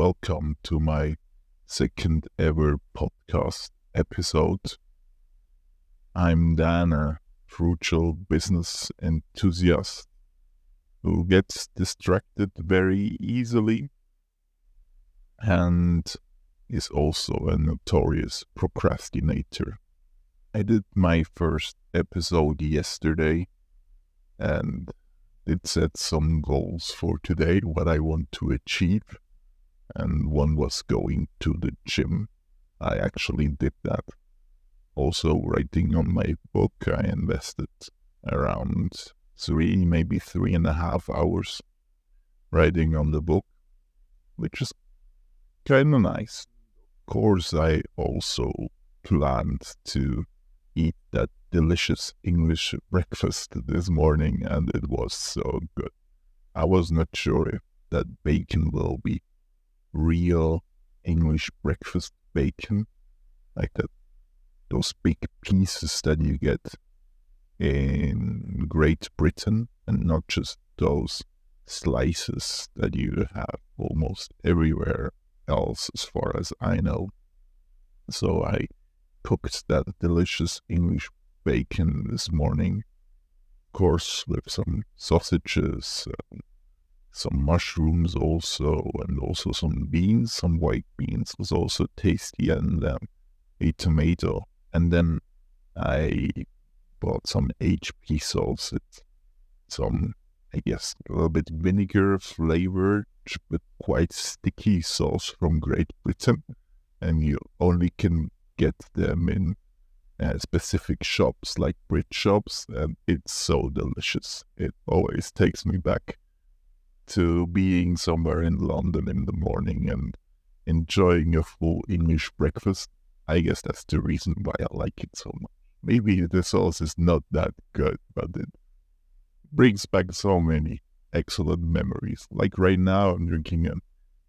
welcome to my second ever podcast episode. I'm Dan, a frugal business enthusiast who gets distracted very easily and is also a notorious procrastinator. I did my first episode yesterday and did set some goals for today, what I want to achieve. And one was going to the gym. I actually did that. Also, writing on my book, I invested around three, maybe three and a half hours writing on the book, which is kind of nice. Of course, I also planned to eat that delicious English breakfast this morning, and it was so good. I was not sure if that bacon will be real English breakfast bacon, like that those big pieces that you get in Great Britain, and not just those slices that you have almost everywhere else, as far as I know. So I cooked that delicious English bacon this morning, of course, with some sausages, uh, some mushrooms also, and also some beans, some white beans was also tasty, and um, a tomato. And then I bought some HP it's some, I guess, a little bit vinegar flavored, but quite sticky sauce from Great Britain. And you only can get them in uh, specific shops like Brit shops, and it's so delicious. It always takes me back to being somewhere in London in the morning and enjoying a full English breakfast. I guess that's the reason why I like it so much. Maybe the sauce is not that good, but it brings back so many excellent memories. Like right now, I'm drinking a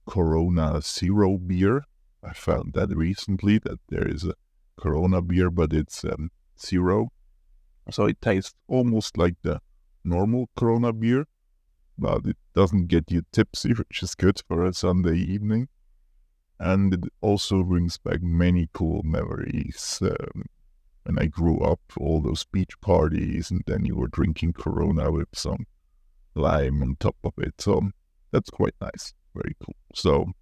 Corona Zero beer. I found that recently that there is a Corona beer, but it's um, zero. So it tastes almost like the normal Corona beer, but it doesn't get you tipsy, which is good for a Sunday evening. And it also brings back many cool memories. Um, when I grew up, all those beach parties, and then you were drinking Corona with some lime on top of it. So that's quite nice. Very cool. So,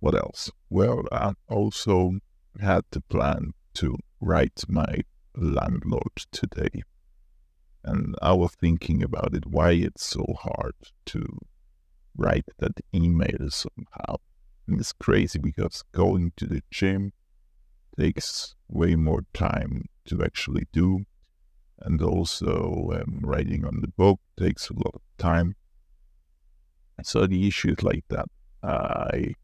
what else? Well, I also had the plan to write my landlord today. And I was thinking about it, why it's so hard to write that email somehow. And it's crazy because going to the gym takes way more time to actually do. And also um, writing on the book takes a lot of time. So the issue is like that. I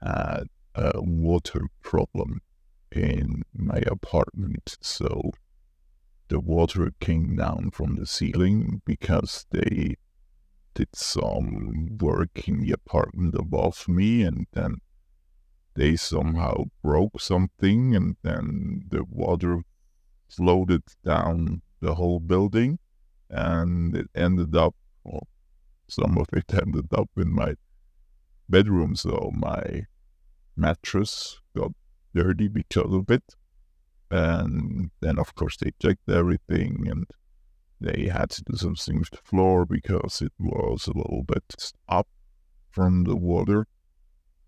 had a water problem in my apartment. So the water came down from the ceiling because they did some work in the apartment above me and then they somehow broke something and then the water floated down the whole building and it ended up well, some of it ended up in my bedroom so my mattress got dirty because of it. And then, of course, they checked everything and they had to do something with the floor because it was a little bit up from the water.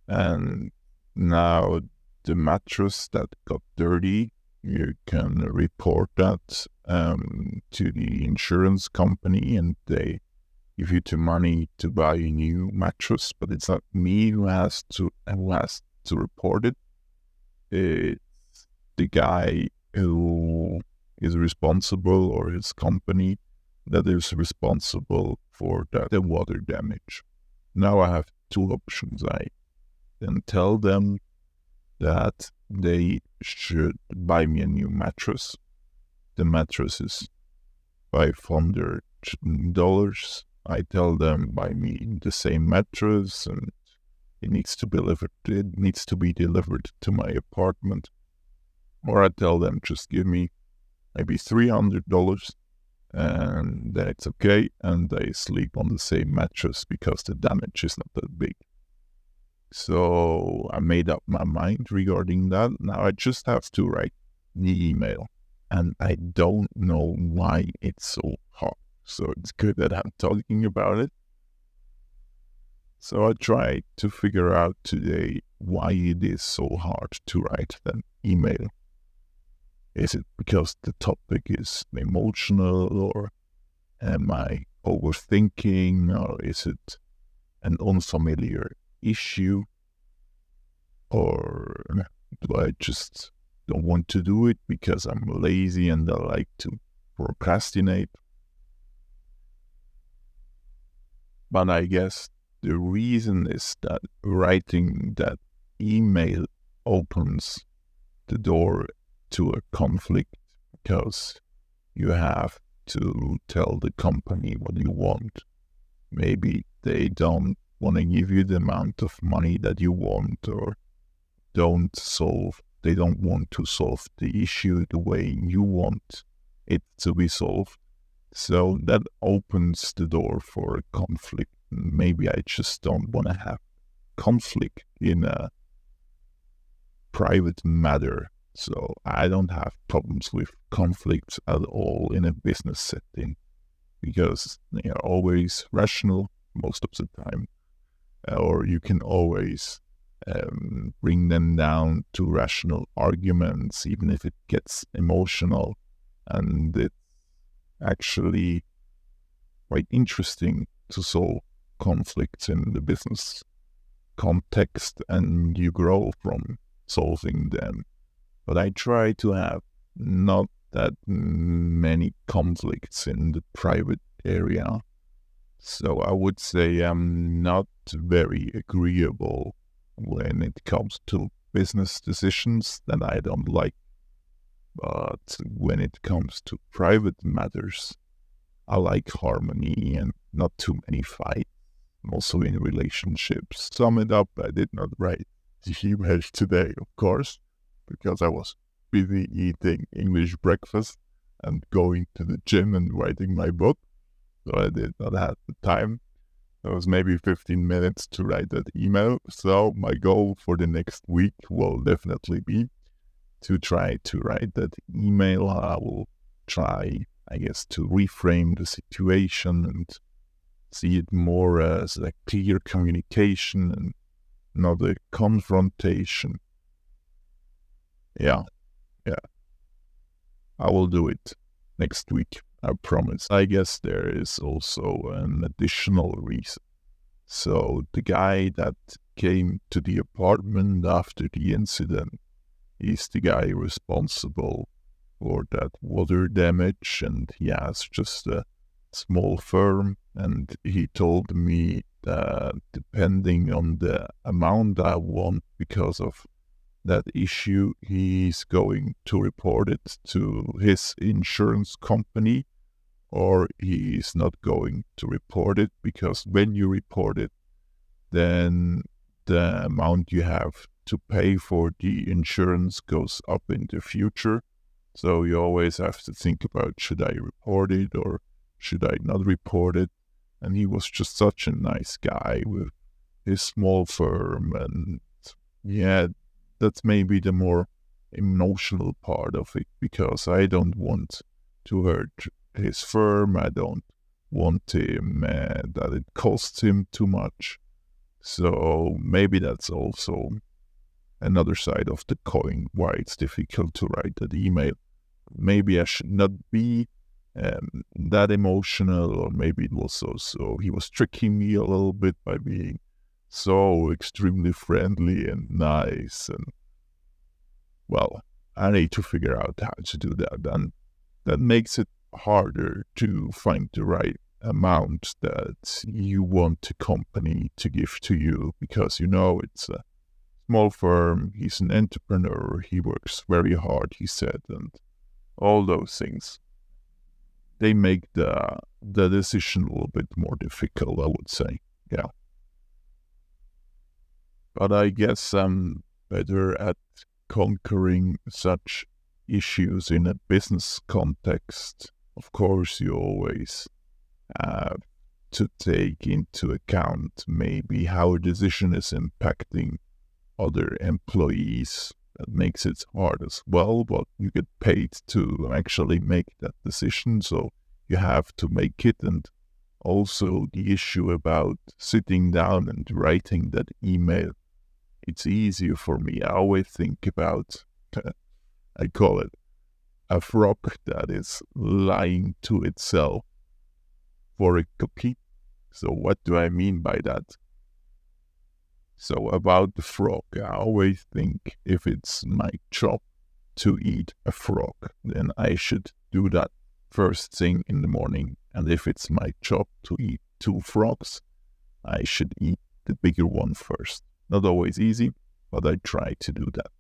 And now the mattress that got dirty, you can report that um, to the insurance company and they give you the money to buy a new mattress, but it's not me who has to who has to report it. It's the guy who is responsible or his company that is responsible for the, the water damage. Now I have two options. I then tell them that they should buy me a new mattress. The mattress is five hundred dollars. I tell them buy me the same mattress and it needs to be delivered. It needs to be delivered to my apartment, or I tell them just give me maybe three hundred dollars, and then it's okay, and they sleep on the same mattress because the damage is not that big. So I made up my mind regarding that. Now I just have to write the email. And I don't know why it's so hard. So it's good that I'm talking about it. So I tried to figure out today why it is so hard to write an email. Is it because the topic is emotional or am I overthinking or is it an unfamiliar issue or do I just don't want to do it because I'm lazy and I like to procrastinate? But I guess the reason is that writing that email opens the door to a conflict because you have to tell the company what you want. Maybe they don't want to give you the amount of money that you want or don't solve, they don't want to solve the issue the way you want it to be solved. So that opens the door for a conflict maybe I just don't want to have conflict in a private matter. So I don't have problems with conflicts at all in a business setting because they are always rational most of the time, or you can always um, bring them down to rational arguments, even if it gets emotional. And it's actually quite interesting to solve conflicts in the business context and you grow from solving them. But I try to have not that many conflicts in the private area. So I would say I'm not very agreeable when it comes to business decisions that I don't like. But when it comes to private matters, I like harmony and not too many fights also in relationships. Sum it up, I did not write the email today, of course, because I was busy eating English breakfast and going to the gym and writing my book. So I did not have the time. It was maybe 15 minutes to write that email. So my goal for the next week will definitely be to try to write that email. I will try, I guess, to reframe the situation and see it more as a clear communication and not a confrontation. Yeah, yeah. I will do it next week, I promise. I guess there is also an additional reason. So, the guy that came to the apartment after the incident is the guy responsible for that water damage, and he has just a small firm, and he told me that depending on the amount I want because of that issue, he's going to report it to his insurance company, or he's not going to report it because when you report it, then the amount you have to pay for the insurance goes up in the future. So you always have to think about should I report it or should I not report it? And he was just such a nice guy with his small firm. And yeah, that's maybe the more emotional part of it because I don't want to hurt his firm. I don't want him uh, that it costs him too much. So maybe that's also another side of the coin why it's difficult to write that email. Maybe I should not be um, that emotional, or maybe it was also he was tricking me a little bit by being so extremely friendly and nice. And well, I need to figure out how to do that. And that makes it harder to find the right amount that you want a company to give to you because you know it's a small firm, he's an entrepreneur, he works very hard, he said, and all those things they make the the decision a little bit more difficult, I would say. Yeah. But I guess I'm better at conquering such issues in a business context. Of course, you always have to take into account maybe how a decision is impacting other employees. That makes it hard as well, but you get paid to actually make that decision. So you have to make it. And also the issue about sitting down and writing that email. It's easier for me. I always think about, I call it a frog that is lying to itself for a cookie. So, what do I mean by that? So, about the frog, I always think if it's my job to eat a frog, then I should do that first thing in the morning. And if it's my job to eat two frogs, I should eat the bigger one first. Not always easy, but I try to do that.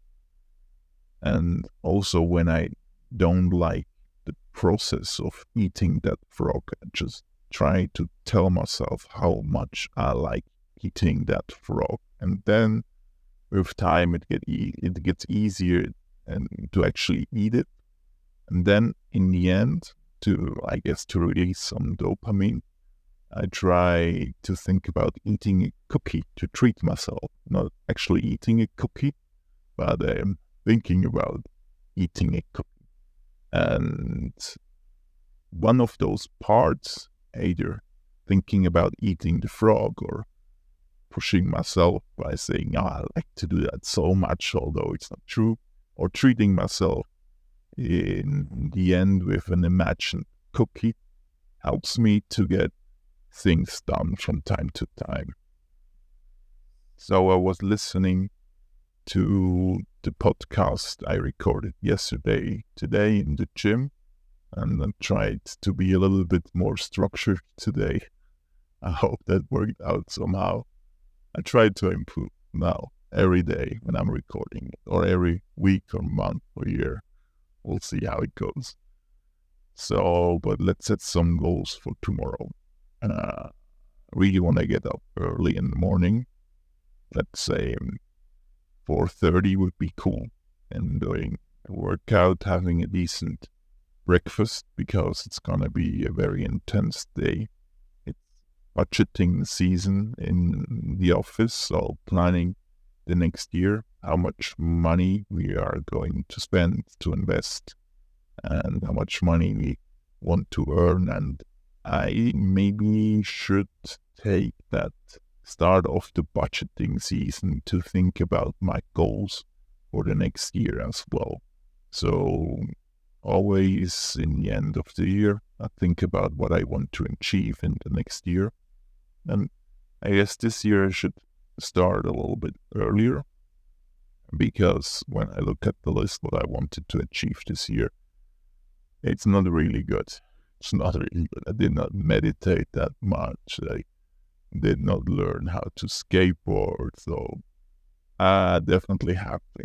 And also, when I don't like the process of eating that frog, I just try to tell myself how much I like eating that frog. And then with time, it, get e- it gets easier and to actually eat it. And then in the end, to, I guess, to release some dopamine, I try to think about eating a cookie to treat myself, not actually eating a cookie, but I'm thinking about eating a cookie. And one of those parts either thinking about eating the frog or pushing myself by saying, oh, I like to do that so much, although it's not true, or treating myself in the end with an imagined cookie helps me to get things done from time to time. So I was listening to the podcast I recorded yesterday, today in the gym, and I tried to be a little bit more structured today. I hope that worked out somehow. I tried to improve now every day when I'm recording, or every week or month or year. We'll see how it goes. So, but let's set some goals for tomorrow. Uh, really want to get up early in the morning. Let's say 4.30 would be cool. And doing a workout, having a decent breakfast because it's going to be a very intense day. It's budgeting the season in the office, so planning the next year how much money we are going to spend to invest and how much money we want to earn. And I maybe should take that start of the budgeting season to think about my goals for the next year as well. So always in the end of the year, I think about what I want to achieve in the next year. And I guess this year I should start a little bit earlier because when I look at the list, what I wanted to achieve this year, it's not really good. Not really good. I did not meditate that much. I did not learn how to skateboard. So I definitely have to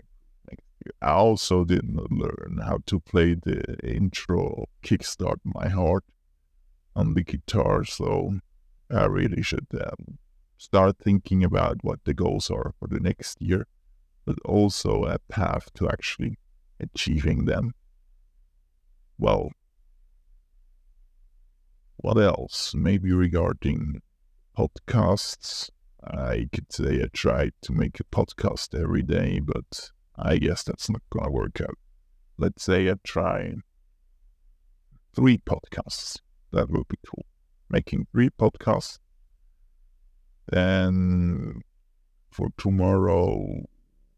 I also didn't learn how to play the intro Kickstart My Heart on the guitar, so I really should um, start thinking about what the goals are for the next year, but also a path to actually achieving them. Well, what else? Maybe regarding podcasts. I could say I tried to make a podcast every day, but I guess that's not going to work out. Let's say I try three podcasts. That would be cool. Making three podcasts. Then for tomorrow,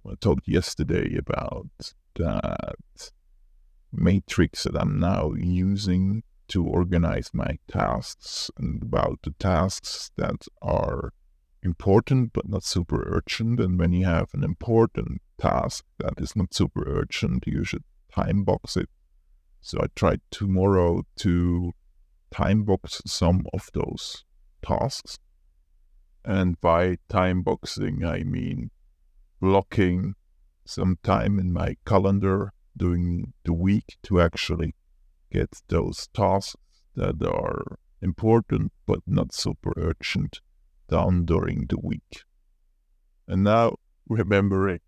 I talked yesterday about that matrix that I'm now using to organize my tasks and about the tasks that are important but not super urgent. And when you have an important task that is not super urgent, you should time box it. So I tried tomorrow to time box some of those tasks. And by time boxing, I mean blocking some time in my calendar during the week to actually get those tasks that are important but not super urgent done during the week. And now, remembering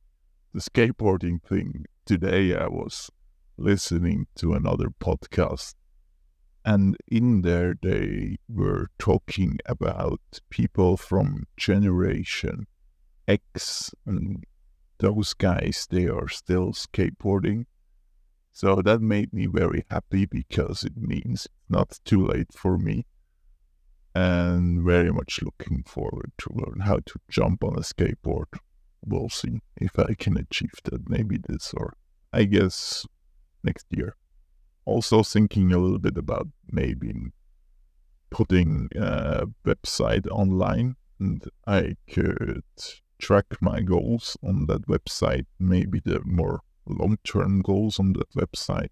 the skateboarding thing, today I was listening to another podcast And in there, they were talking about people from Generation X, and those guys, they are still skateboarding. So that made me very happy because it means not too late for me. And very much looking forward to learn how to jump on a skateboard. We'll see if I can achieve that maybe this or I guess next year also thinking a little bit about maybe putting a website online and I could track my goals on that website, maybe the more long term goals on that website,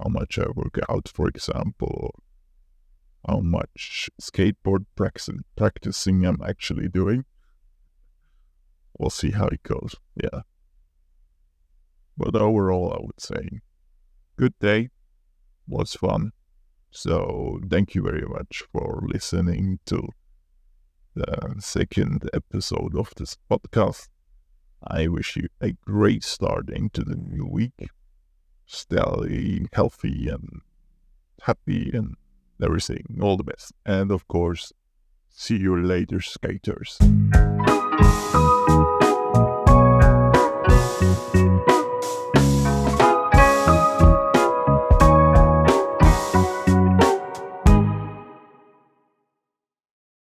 how much I work out, for example, how much skateboard practicing I'm actually doing. We'll see how it goes. Yeah. But overall, I would say good day was fun. So thank you very much for listening to the second episode of this podcast. I wish you a great start into the new week. Stay healthy and happy and everything. All the best. And of course, see you later, skaters.